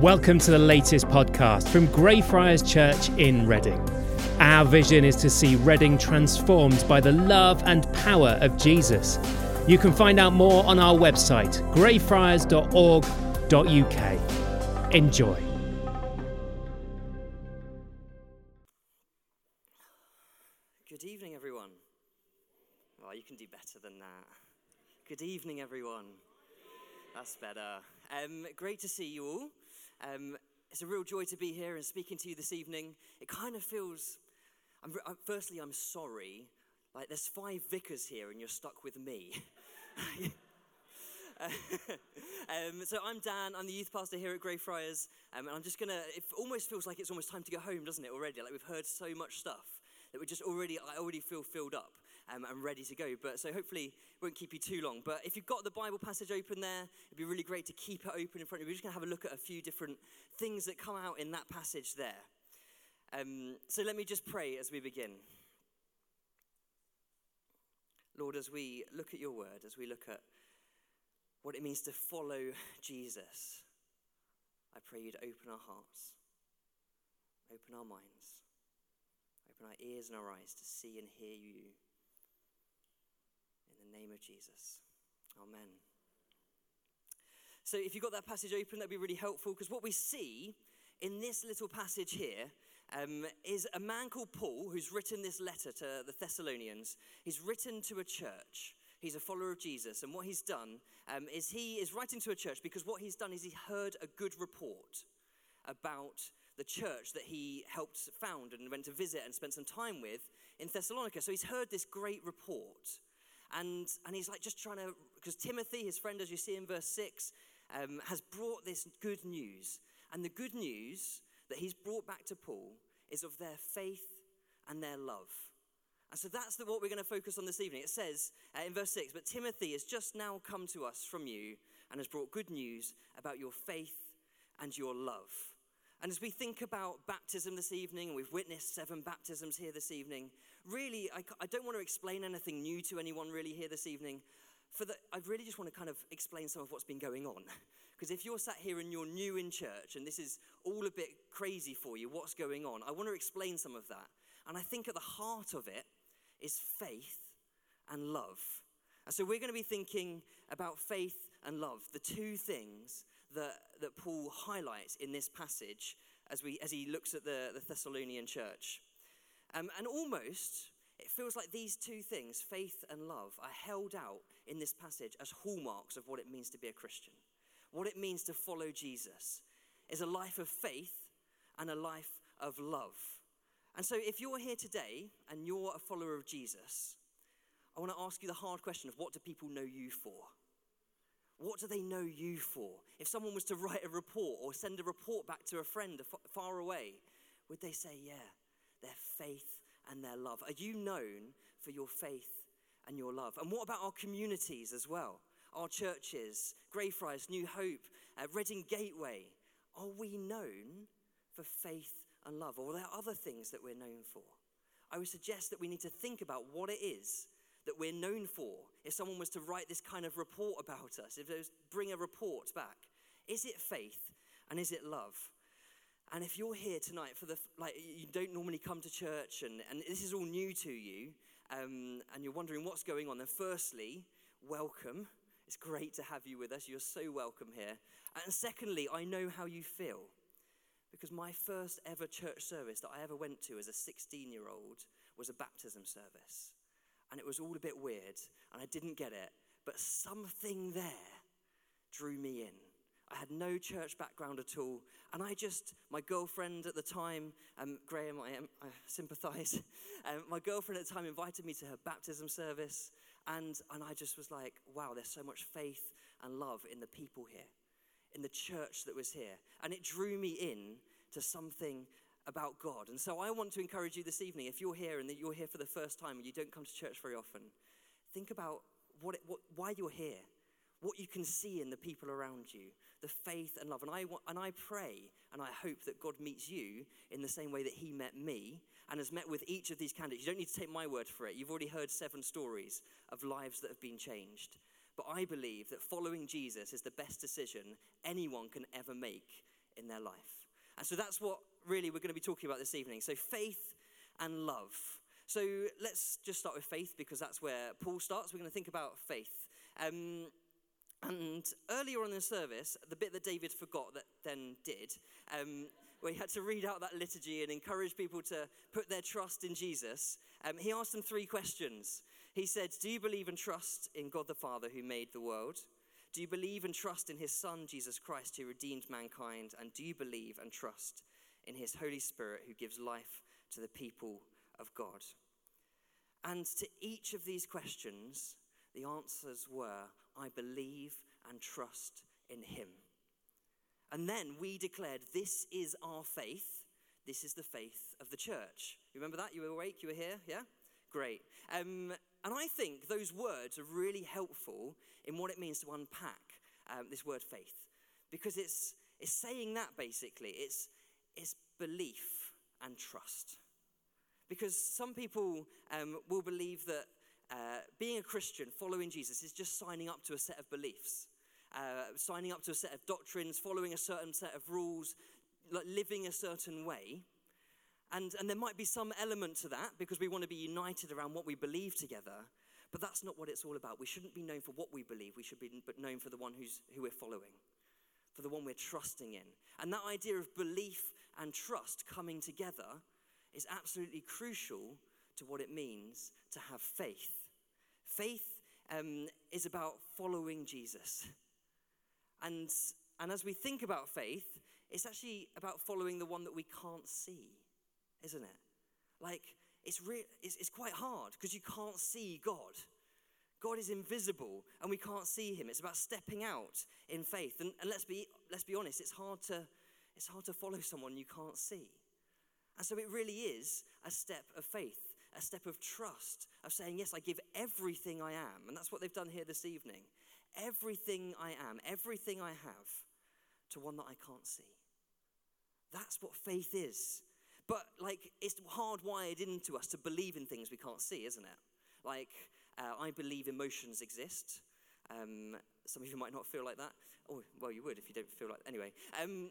Welcome to the latest podcast from Greyfriars Church in Reading. Our vision is to see Reading transformed by the love and power of Jesus. You can find out more on our website, greyfriars.org.uk. Enjoy. Good evening, everyone. Well, you can do better than that. Good evening, everyone. That's better. Um, great to see you all. Um, it's a real joy to be here and speaking to you this evening. It kind of feels, I'm, I'm, firstly, I'm sorry. Like, there's five vicars here and you're stuck with me. um, so I'm Dan. I'm the youth pastor here at Greyfriars, um, and I'm just gonna. It almost feels like it's almost time to go home, doesn't it? Already, like we've heard so much stuff that we're just already. I already feel filled up um, and ready to go. But so hopefully it won't keep you too long. But if you've got the Bible passage open there, it'd be really great to keep it open in front of you. We're just going to have a look at a few different things that come out in that passage there. Um, so let me just pray as we begin. Lord, as we look at your word, as we look at what it means to follow Jesus, I pray you'd open our hearts, open our minds, open our ears and our eyes to see and hear you the name of Jesus. Amen. So, if you've got that passage open, that'd be really helpful because what we see in this little passage here um, is a man called Paul who's written this letter to the Thessalonians. He's written to a church. He's a follower of Jesus. And what he's done um, is he is writing to a church because what he's done is he heard a good report about the church that he helped found and went to visit and spent some time with in Thessalonica. So he's heard this great report. And, and he's like just trying to, because Timothy, his friend, as you see in verse 6, um, has brought this good news. And the good news that he's brought back to Paul is of their faith and their love. And so that's the, what we're going to focus on this evening. It says uh, in verse 6 But Timothy has just now come to us from you and has brought good news about your faith and your love. And as we think about baptism this evening, and we've witnessed seven baptisms here this evening, really, I, I don't want to explain anything new to anyone really here this evening. For the, I really just want to kind of explain some of what's been going on. Because if you're sat here and you're new in church and this is all a bit crazy for you, what's going on? I want to explain some of that. And I think at the heart of it is faith and love. And so we're going to be thinking about faith and love, the two things that, that Paul highlights in this passage as, we, as he looks at the, the Thessalonian church. Um, and almost, it feels like these two things, faith and love, are held out in this passage as hallmarks of what it means to be a Christian. What it means to follow Jesus is a life of faith and a life of love. And so, if you're here today and you're a follower of Jesus, I want to ask you the hard question of what do people know you for? What do they know you for? If someone was to write a report or send a report back to a friend far away, would they say, yeah, their faith and their love? Are you known for your faith and your love? And what about our communities as well? Our churches, Greyfriars, New Hope, uh, Reading Gateway. Are we known for faith and love? Or are there other things that we're known for? I would suggest that we need to think about what it is that we're known for. If someone was to write this kind of report about us, if they was bring a report back, is it faith and is it love? And if you're here tonight for the, like, you don't normally come to church and, and this is all new to you, um, and you're wondering what's going on, then firstly, welcome. It's great to have you with us. You're so welcome here. And secondly, I know how you feel. Because my first ever church service that I ever went to as a 16 year old was a baptism service. And it was all a bit weird, and I didn't get it. But something there drew me in. I had no church background at all. And I just, my girlfriend at the time, um, Graham, I, am, I sympathize. Um, my girlfriend at the time invited me to her baptism service. And, and I just was like, wow, there's so much faith and love in the people here, in the church that was here. And it drew me in to something about God. And so I want to encourage you this evening, if you're here and that you're here for the first time and you don't come to church very often, think about what, it, what why you're here what you can see in the people around you, the faith and love. And I, and I pray and I hope that God meets you in the same way that He met me and has met with each of these candidates. You don't need to take my word for it. You've already heard seven stories of lives that have been changed. But I believe that following Jesus is the best decision anyone can ever make in their life. And so that's what really we're going to be talking about this evening. So, faith and love. So, let's just start with faith because that's where Paul starts. We're going to think about faith. Um, and earlier on in the service, the bit that David forgot that then did, um, where he had to read out that liturgy and encourage people to put their trust in Jesus, um, he asked them three questions. He said, Do you believe and trust in God the Father who made the world? Do you believe and trust in his Son, Jesus Christ, who redeemed mankind? And do you believe and trust in his Holy Spirit, who gives life to the people of God? And to each of these questions, the answers were, I believe and trust in him. And then we declared, This is our faith. This is the faith of the church. You remember that? You were awake? You were here? Yeah? Great. Um, and I think those words are really helpful in what it means to unpack um, this word faith. Because it's, it's saying that basically, it's, it's belief and trust. Because some people um, will believe that uh, being a Christian, following Jesus, is just signing up to a set of beliefs, uh, signing up to a set of doctrines, following a certain set of rules, like living a certain way. And, and there might be some element to that because we want to be united around what we believe together. But that's not what it's all about. We shouldn't be known for what we believe. We should be known for the one who's, who we're following, for the one we're trusting in. And that idea of belief and trust coming together is absolutely crucial to what it means to have faith. Faith um, is about following Jesus. And, and as we think about faith, it's actually about following the one that we can't see isn't it? Like, it's, re- it's, it's quite hard because you can't see God. God is invisible and we can't see him. It's about stepping out in faith. And, and let's, be, let's be honest, it's hard, to, it's hard to follow someone you can't see. And so it really is a step of faith, a step of trust, of saying, Yes, I give everything I am. And that's what they've done here this evening. Everything I am, everything I have, to one that I can't see. That's what faith is. But like, it's hardwired into us to believe in things we can't see, isn't it? Like, uh, I believe emotions exist. Um, some of you might not feel like that. Oh, well, you would if you don't feel like. Anyway, um,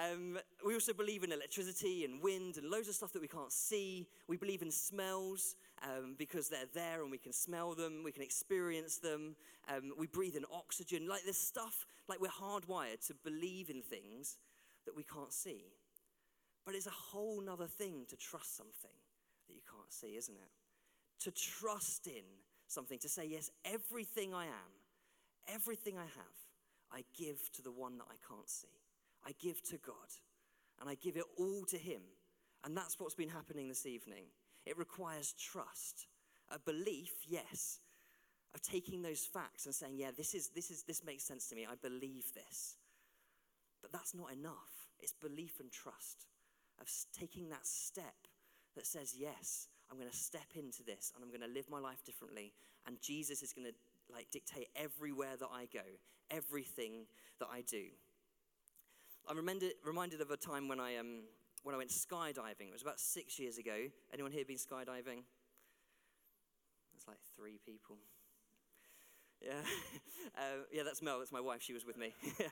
um, we also believe in electricity and wind and loads of stuff that we can't see. We believe in smells um, because they're there and we can smell them, we can experience them. Um, we breathe in oxygen. Like this stuff, like we're hardwired to believe in things that we can't see. But it's a whole nother thing to trust something that you can't see, isn't it? To trust in something, to say, yes, everything I am, everything I have, I give to the one that I can't see. I give to God, and I give it all to Him. And that's what's been happening this evening. It requires trust, a belief, yes, of taking those facts and saying, yeah, this, is, this, is, this makes sense to me. I believe this. But that's not enough. It's belief and trust of taking that step that says, Yes, I'm going to step into this and I'm going to live my life differently. And Jesus is going to like dictate everywhere that I go, everything that I do. I'm reminded, reminded of a time when I, um, when I went skydiving. It was about six years ago. Anyone here been skydiving? There's like three people. Yeah, uh, yeah, that's Mel. That's my wife. She was with me.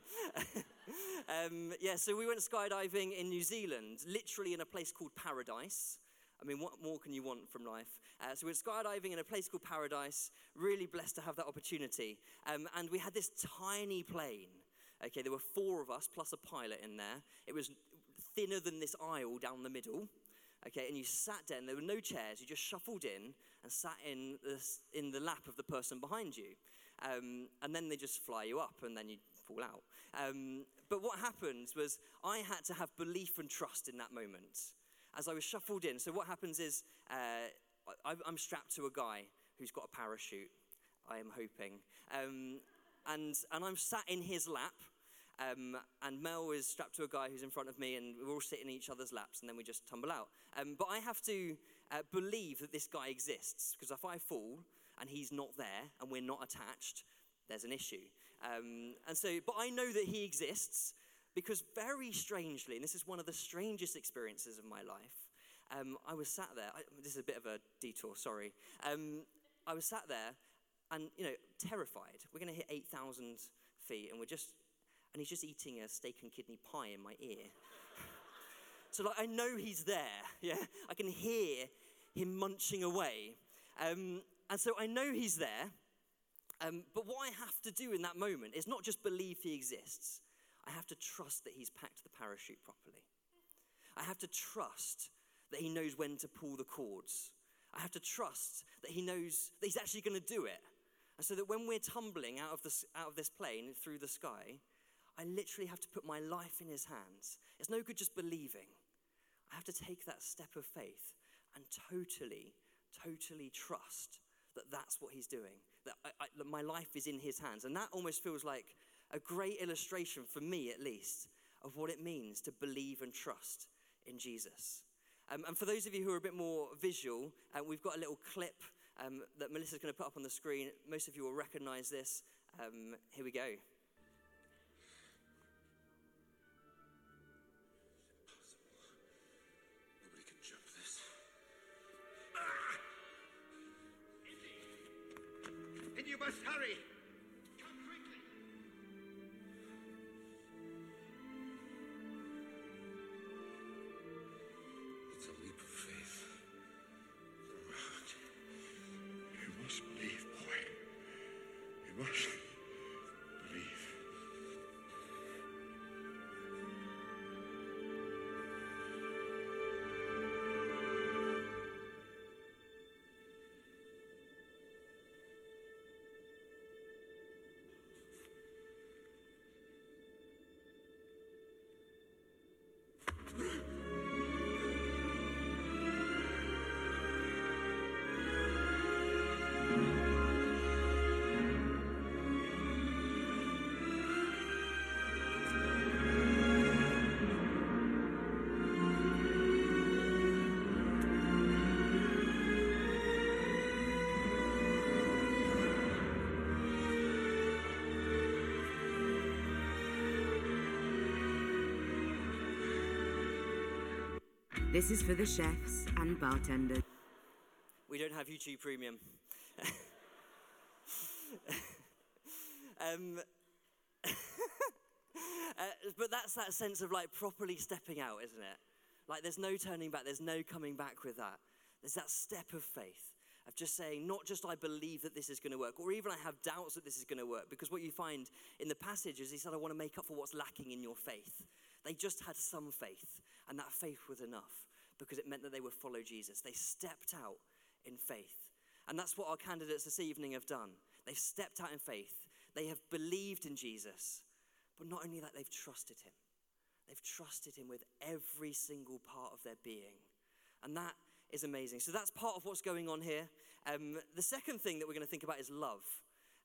um, yeah, so we went skydiving in New Zealand, literally in a place called Paradise. I mean, what more can you want from life? Uh, so we went skydiving in a place called Paradise. Really blessed to have that opportunity. Um, and we had this tiny plane. Okay, there were four of us plus a pilot in there. It was thinner than this aisle down the middle. Okay, and you sat down. There were no chairs. You just shuffled in and sat in the, in the lap of the person behind you. Um, and then they just fly you up and then you fall out. Um, but what happened was I had to have belief and trust in that moment as I was shuffled in. So what happens is uh, I, am strapped to a guy who's got a parachute, I am hoping. Um, and, and I'm sat in his lap. Um, and Mel is strapped to a guy who's in front of me, and we're all sitting in each other's laps, and then we just tumble out. Um, but I have to uh, believe that this guy exists, because if I fall, and he's not there and we're not attached, there's an issue. Um, and so, but I know that he exists because very strangely, and this is one of the strangest experiences of my life, um, I was sat there. I, this is a bit of a detour, sorry. Um, I was sat there and, you know, terrified. We're going to hit 8,000 feet and we're just, and he's just eating a steak and kidney pie in my ear. so, like, I know he's there, yeah? I can hear him munching away. Um, and so I know he's there. Um, but what I have to do in that moment is not just believe he exists, I have to trust that he's packed the parachute properly. I have to trust that he knows when to pull the cords. I have to trust that he knows that he's actually going to do it. And so that when we're tumbling out of, this, out of this plane through the sky, I literally have to put my life in his hands. It's no good just believing. I have to take that step of faith and totally, totally trust that that's what he's doing, that, I, I, that my life is in his hands. And that almost feels like a great illustration, for me at least, of what it means to believe and trust in Jesus. Um, and for those of you who are a bit more visual, uh, we've got a little clip um, that Melissa's going to put up on the screen. Most of you will recognize this. Um, here we go. You This is for the chefs and bartenders. We don't have YouTube Premium. um, uh, but that's that sense of like properly stepping out, isn't it? Like there's no turning back, there's no coming back with that. There's that step of faith of just saying, not just I believe that this is going to work, or even I have doubts that this is going to work. Because what you find in the passage is he said, I want to make up for what's lacking in your faith. They just had some faith, and that faith was enough because it meant that they would follow Jesus. They stepped out in faith. And that's what our candidates this evening have done. They've stepped out in faith. They have believed in Jesus. But not only that, they've trusted him. They've trusted him with every single part of their being. And that is amazing. So that's part of what's going on here. Um, the second thing that we're going to think about is love.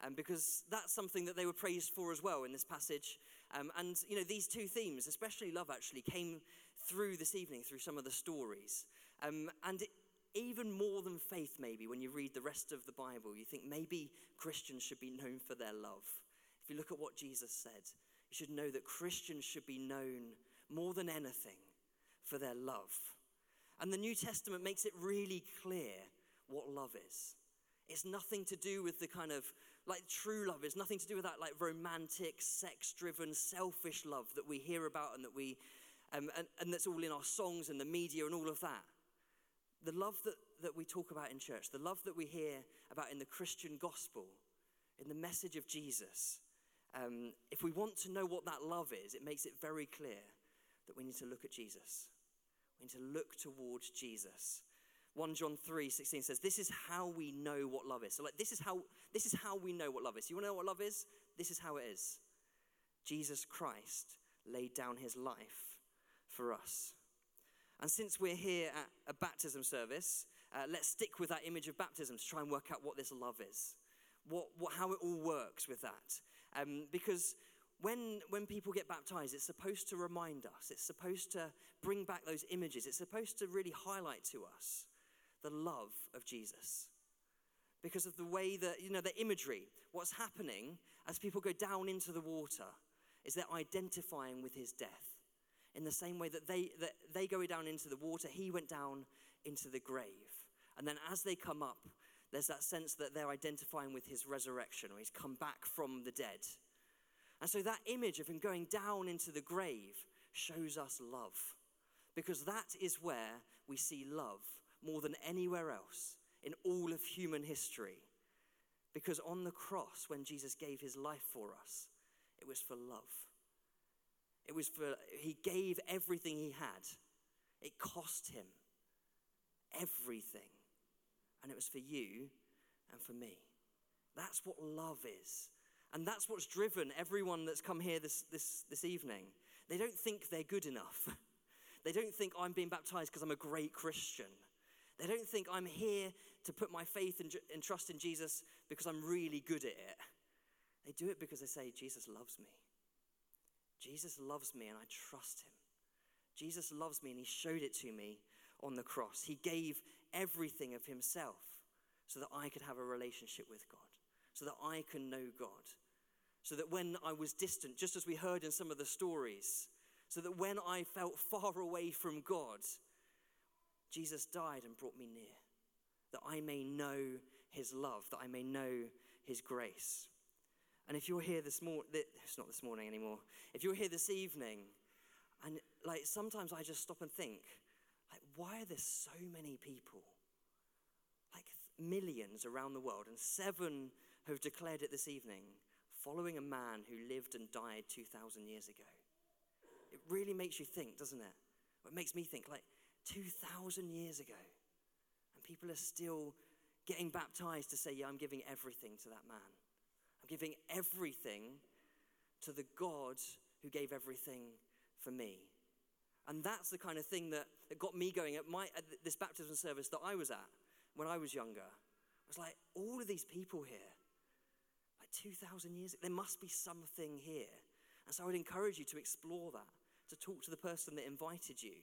Um, because that's something that they were praised for as well in this passage. Um, and, you know, these two themes, especially love, actually came through this evening through some of the stories. Um, and it, even more than faith, maybe, when you read the rest of the Bible, you think maybe Christians should be known for their love. If you look at what Jesus said, you should know that Christians should be known more than anything for their love. And the New Testament makes it really clear what love is. It's nothing to do with the kind of like true love. is nothing to do with that like romantic, sex driven, selfish love that we hear about and that we, um, and, and that's all in our songs and the media and all of that. The love that, that we talk about in church, the love that we hear about in the Christian gospel, in the message of Jesus, um, if we want to know what that love is, it makes it very clear that we need to look at Jesus. We need to look towards Jesus. 1 John 3 16 says, This is how we know what love is. So, like, this is how this is how we know what love is. You want to know what love is? This is how it is. Jesus Christ laid down his life for us. And since we're here at a baptism service, uh, let's stick with that image of baptism to try and work out what this love is, what, what, how it all works with that. Um, because when, when people get baptized, it's supposed to remind us, it's supposed to bring back those images, it's supposed to really highlight to us the love of Jesus. Because of the way that, you know, the imagery, what's happening as people go down into the water is they're identifying with his death. In the same way that they, that they go down into the water, he went down into the grave. And then as they come up, there's that sense that they're identifying with his resurrection, or he's come back from the dead. And so that image of him going down into the grave shows us love. Because that is where we see love more than anywhere else in all of human history. Because on the cross, when Jesus gave his life for us, it was for love. It was for, he gave everything he had. It cost him everything. And it was for you and for me. That's what love is. And that's what's driven everyone that's come here this, this, this evening. They don't think they're good enough. they don't think I'm being baptized because I'm a great Christian. They don't think I'm here to put my faith and, and trust in Jesus because I'm really good at it. They do it because they say, Jesus loves me. Jesus loves me and I trust him. Jesus loves me and he showed it to me on the cross. He gave everything of himself so that I could have a relationship with God, so that I can know God, so that when I was distant, just as we heard in some of the stories, so that when I felt far away from God, Jesus died and brought me near, that I may know his love, that I may know his grace. And if you're here this morning, it's not this morning anymore, if you're here this evening, and like sometimes I just stop and think, like, why are there so many people? Like millions around the world, and seven have declared it this evening, following a man who lived and died 2,000 years ago. It really makes you think, doesn't it? It makes me think, like, 2,000 years ago, and people are still getting baptized to say, Yeah, I'm giving everything to that man. I'm giving everything to the God who gave everything for me. And that's the kind of thing that, that got me going at, my, at this baptism service that I was at when I was younger. I was like, all of these people here, like 2,000 years, there must be something here. And so I would encourage you to explore that, to talk to the person that invited you,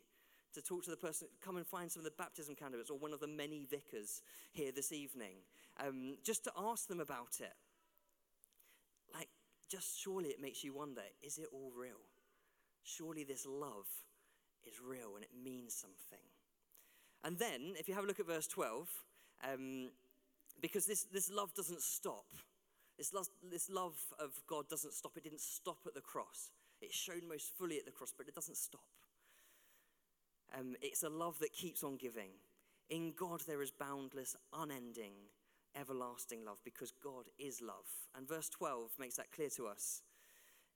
to talk to the person, come and find some of the baptism candidates or one of the many vicars here this evening, um, just to ask them about it. Like, just surely it makes you wonder is it all real? Surely this love is real and it means something. And then, if you have a look at verse 12, um, because this, this love doesn't stop. This love, this love of God doesn't stop. It didn't stop at the cross. It's shown most fully at the cross, but it doesn't stop. Um, it's a love that keeps on giving. In God, there is boundless, unending, everlasting love because God is love. And verse 12 makes that clear to us.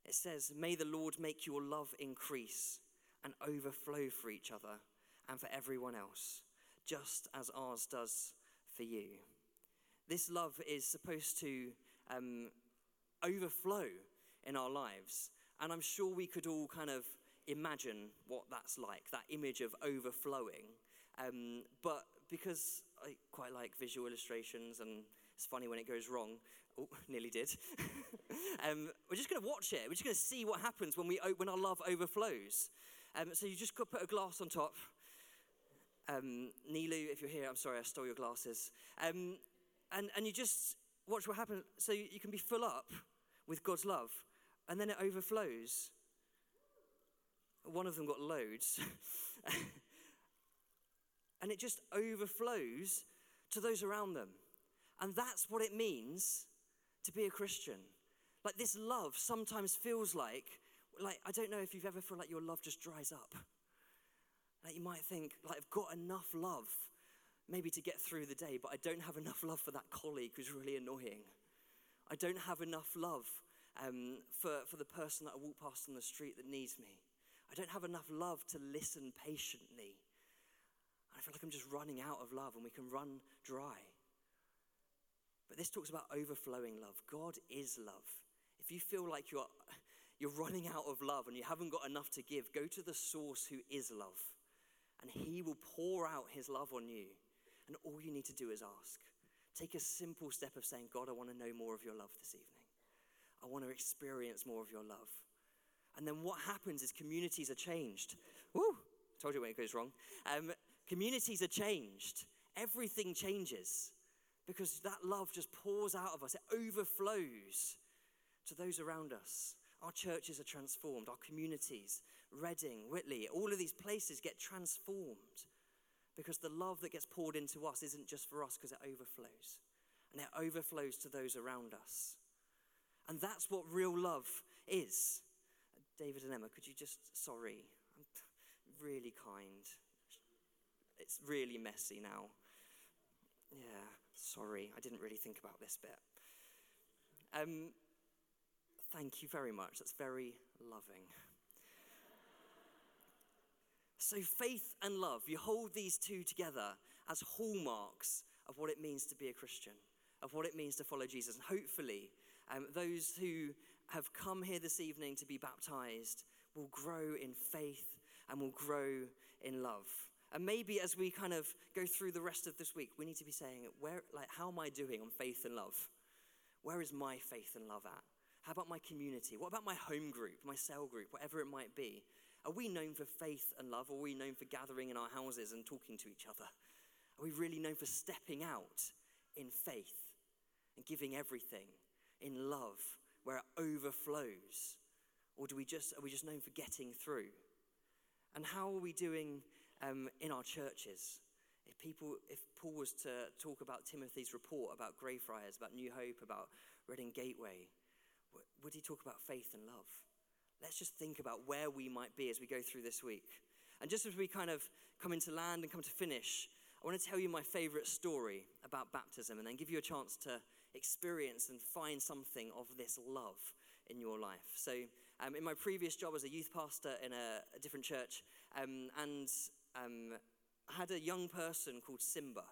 It says, May the Lord make your love increase and overflow for each other and for everyone else, just as ours does for you. This love is supposed to um, overflow in our lives. And I'm sure we could all kind of imagine what that's like, that image of overflowing. Um, but because I quite like visual illustrations and it's funny when it goes wrong, oh, nearly did. um, we're just going to watch it. We're just going to see what happens when, we, when our love overflows. Um, so you just to put a glass on top. Um, Nilu, if you're here, I'm sorry, I stole your glasses. Um, and, and you just watch what happens. So you can be full up with God's love, and then it overflows. One of them got loads. and it just overflows to those around them. And that's what it means to be a Christian. Like this love sometimes feels like like, I don't know if you've ever felt like your love just dries up. Like you might think, like, I've got enough love maybe to get through the day, but I don't have enough love for that colleague who's really annoying. I don't have enough love um, for, for the person that I walk past on the street that needs me. I don't have enough love to listen patiently. I feel like I'm just running out of love and we can run dry. But this talks about overflowing love. God is love. If you feel like you're you're running out of love and you haven't got enough to give, go to the source who is love. And he will pour out his love on you. And all you need to do is ask. Take a simple step of saying, God, I want to know more of your love this evening. I want to experience more of your love. And then what happens is communities are changed. Woo! Told you when it goes wrong. Um, communities are changed. Everything changes because that love just pours out of us, it overflows to those around us. Our churches are transformed, our communities, Reading, Whitley, all of these places get transformed because the love that gets poured into us isn't just for us because it overflows. And it overflows to those around us. And that's what real love is. David and Emma, could you just, sorry, I'm really kind. It's really messy now. Yeah, sorry, I didn't really think about this bit. Um, thank you very much. That's very loving. So, faith and love, you hold these two together as hallmarks of what it means to be a Christian, of what it means to follow Jesus. And hopefully, um, those who have come here this evening to be baptized will grow in faith and will grow in love. And maybe as we kind of go through the rest of this week, we need to be saying, where, like, how am I doing on faith and love? Where is my faith and love at? How about my community? What about my home group, my cell group, whatever it might be? Are we known for faith and love? Or are we known for gathering in our houses and talking to each other? Are we really known for stepping out in faith and giving everything in love where it overflows? Or do we just, are we just known for getting through? And how are we doing um, in our churches? If people, if Paul was to talk about Timothy's report about Greyfriars, about New Hope, about Reading Gateway, would he talk about faith and love? let's just think about where we might be as we go through this week. And just as we kind of come into land and come to finish, I want to tell you my favorite story about baptism and then give you a chance to experience and find something of this love in your life. So, um, in my previous job as a youth pastor in a, a different church, um, and um, I had a young person called Simba.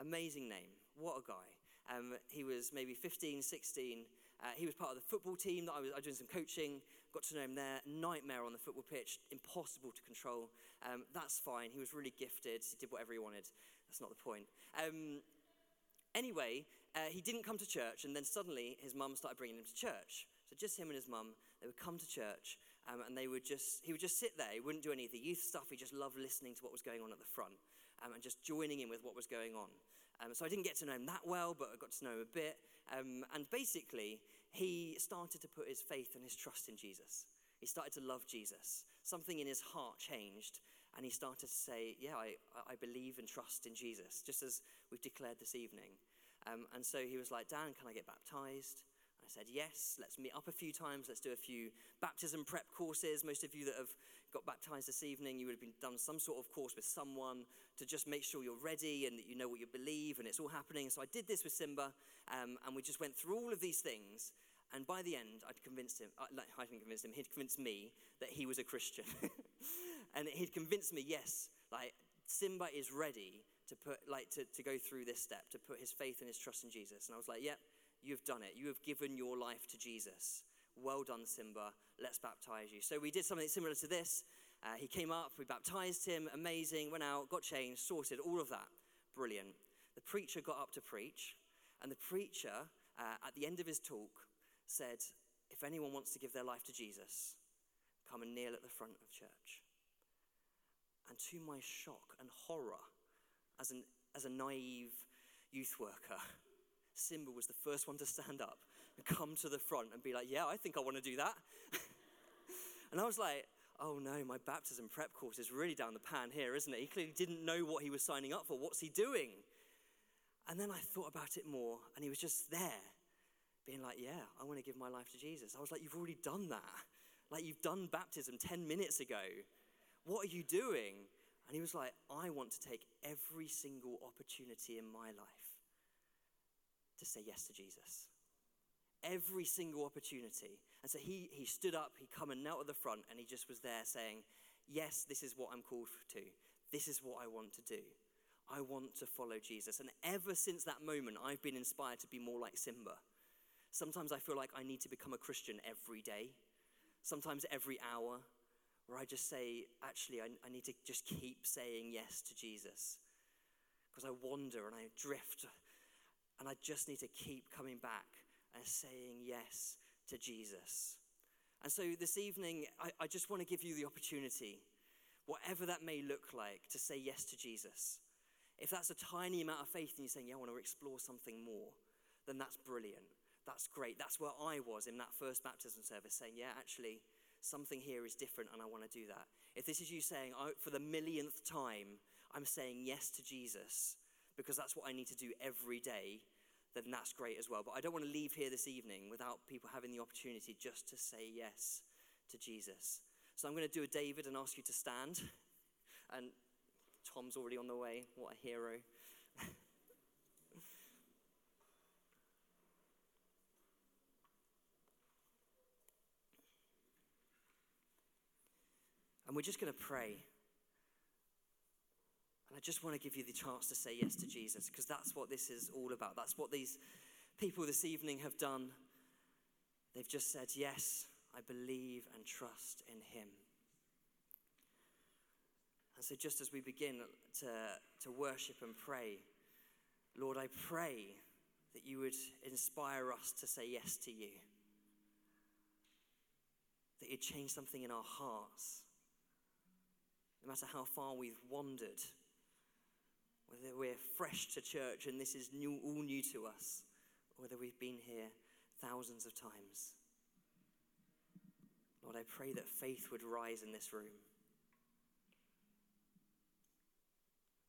Amazing name. What a guy. Um, he was maybe 15, 16. Uh, he was part of the football team that I was, I was doing some coaching. Got to know him there. Nightmare on the football pitch, impossible to control. Um, that's fine. He was really gifted. He did whatever he wanted. That's not the point. Um, anyway, uh, he didn't come to church, and then suddenly his mum started bringing him to church. So just him and his mum, they would come to church, um, and they would just he would just sit there. He wouldn't do any of the youth stuff. He just loved listening to what was going on at the front um, and just joining in with what was going on. Um, so I didn't get to know him that well, but I got to know him a bit. Um, and basically, he started to put his faith and his trust in Jesus. He started to love Jesus. Something in his heart changed, and he started to say, Yeah, I, I believe and trust in Jesus, just as we've declared this evening. Um, and so he was like, Dan, can I get baptized? I said, Yes, let's meet up a few times. Let's do a few baptism prep courses. Most of you that have got baptized this evening, you would have been done some sort of course with someone to just make sure you're ready and that you know what you believe and it's all happening. So I did this with Simba, um, and we just went through all of these things. And by the end, I'd convinced him, I, I didn't convince him, he'd convinced me that he was a Christian. and he'd convinced me, yes, like Simba is ready to put, like, to, to go through this step, to put his faith and his trust in Jesus. And I was like, yep, you've done it. You have given your life to Jesus. Well done, Simba. Let's baptize you. So we did something similar to this. Uh, he came up, we baptized him, amazing, went out, got changed, sorted, all of that. Brilliant. The preacher got up to preach, and the preacher, uh, at the end of his talk, said, If anyone wants to give their life to Jesus, come and kneel at the front of church. And to my shock and horror, as, an, as a naive youth worker, Simba was the first one to stand up and come to the front and be like, Yeah, I think I want to do that. and I was like, Oh no, my baptism prep course is really down the pan here, isn't it? He clearly didn't know what he was signing up for. What's he doing? And then I thought about it more, and he was just there, being like, Yeah, I want to give my life to Jesus. I was like, You've already done that. Like, you've done baptism 10 minutes ago. What are you doing? And he was like, I want to take every single opportunity in my life to say yes to Jesus. Every single opportunity. And so he, he stood up, he come and knelt at the front, and he just was there saying, Yes, this is what I'm called to. This is what I want to do. I want to follow Jesus. And ever since that moment, I've been inspired to be more like Simba. Sometimes I feel like I need to become a Christian every day, sometimes every hour, where I just say, actually, I, I need to just keep saying yes to Jesus. Because I wander and I drift and I just need to keep coming back and saying yes to Jesus. And so this evening, I, I just want to give you the opportunity, whatever that may look like, to say yes to Jesus. If that's a tiny amount of faith and you're saying, yeah, I want to explore something more, then that's brilliant. That's great. That's where I was in that first baptism service, saying, yeah, actually, something here is different and I want to do that. If this is you saying, oh, for the millionth time, I'm saying yes to Jesus, because that's what I need to do every day, then that's great as well. But I don't want to leave here this evening without people having the opportunity just to say yes to Jesus. So I'm going to do a David and ask you to stand. And Tom's already on the way. What a hero. and we're just going to pray. And I just want to give you the chance to say yes to Jesus because that's what this is all about. That's what these people this evening have done. They've just said, Yes, I believe and trust in Him. And so, just as we begin to, to worship and pray, Lord, I pray that you would inspire us to say yes to you. That you'd change something in our hearts. No matter how far we've wandered, whether we're fresh to church and this is new, all new to us, or whether we've been here thousands of times. Lord, I pray that faith would rise in this room.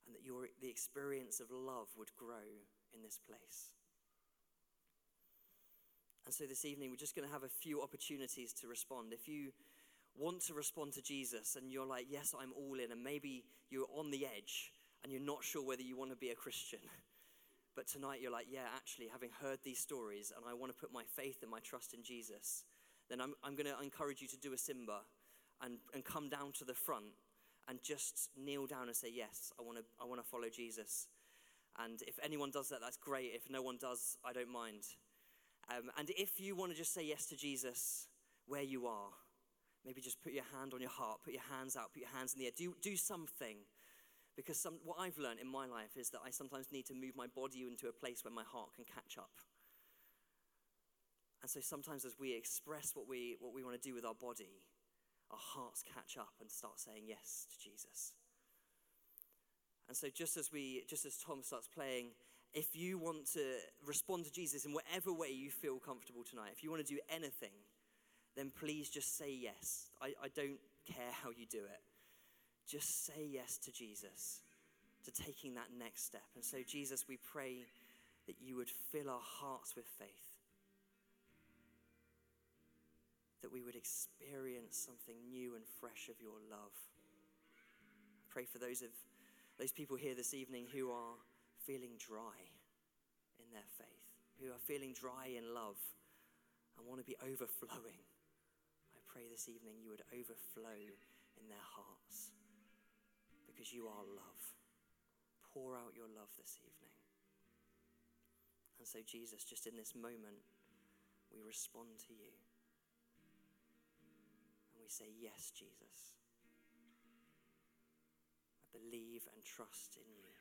And that your, the experience of love would grow in this place. And so this evening, we're just going to have a few opportunities to respond. If you want to respond to Jesus and you're like, yes, I'm all in, and maybe you're on the edge and you're not sure whether you want to be a Christian. But tonight you're like, yeah, actually, having heard these stories and I want to put my faith and my trust in Jesus, then I'm, I'm going to encourage you to do a Simba and, and come down to the front and just kneel down and say, yes, I want to I want to follow Jesus. And if anyone does that, that's great. If no one does, I don't mind. Um, and if you want to just say yes to Jesus where you are, maybe just put your hand on your heart, put your hands out, put your hands in the air, do, do something because some, what I've learned in my life is that I sometimes need to move my body into a place where my heart can catch up. And so sometimes as we express what we, what we want to do with our body, our hearts catch up and start saying yes to Jesus. And so just as we just as Tom starts playing, if you want to respond to Jesus in whatever way you feel comfortable tonight, if you want to do anything, then please just say yes. I, I don't care how you do it just say yes to Jesus, to taking that next step. And so, Jesus, we pray that you would fill our hearts with faith, that we would experience something new and fresh of your love. I pray for those of those people here this evening who are feeling dry in their faith, who are feeling dry in love and want to be overflowing. Pray this evening you would overflow in their hearts because you are love. Pour out your love this evening. And so, Jesus, just in this moment, we respond to you. And we say, Yes, Jesus. I believe and trust in you.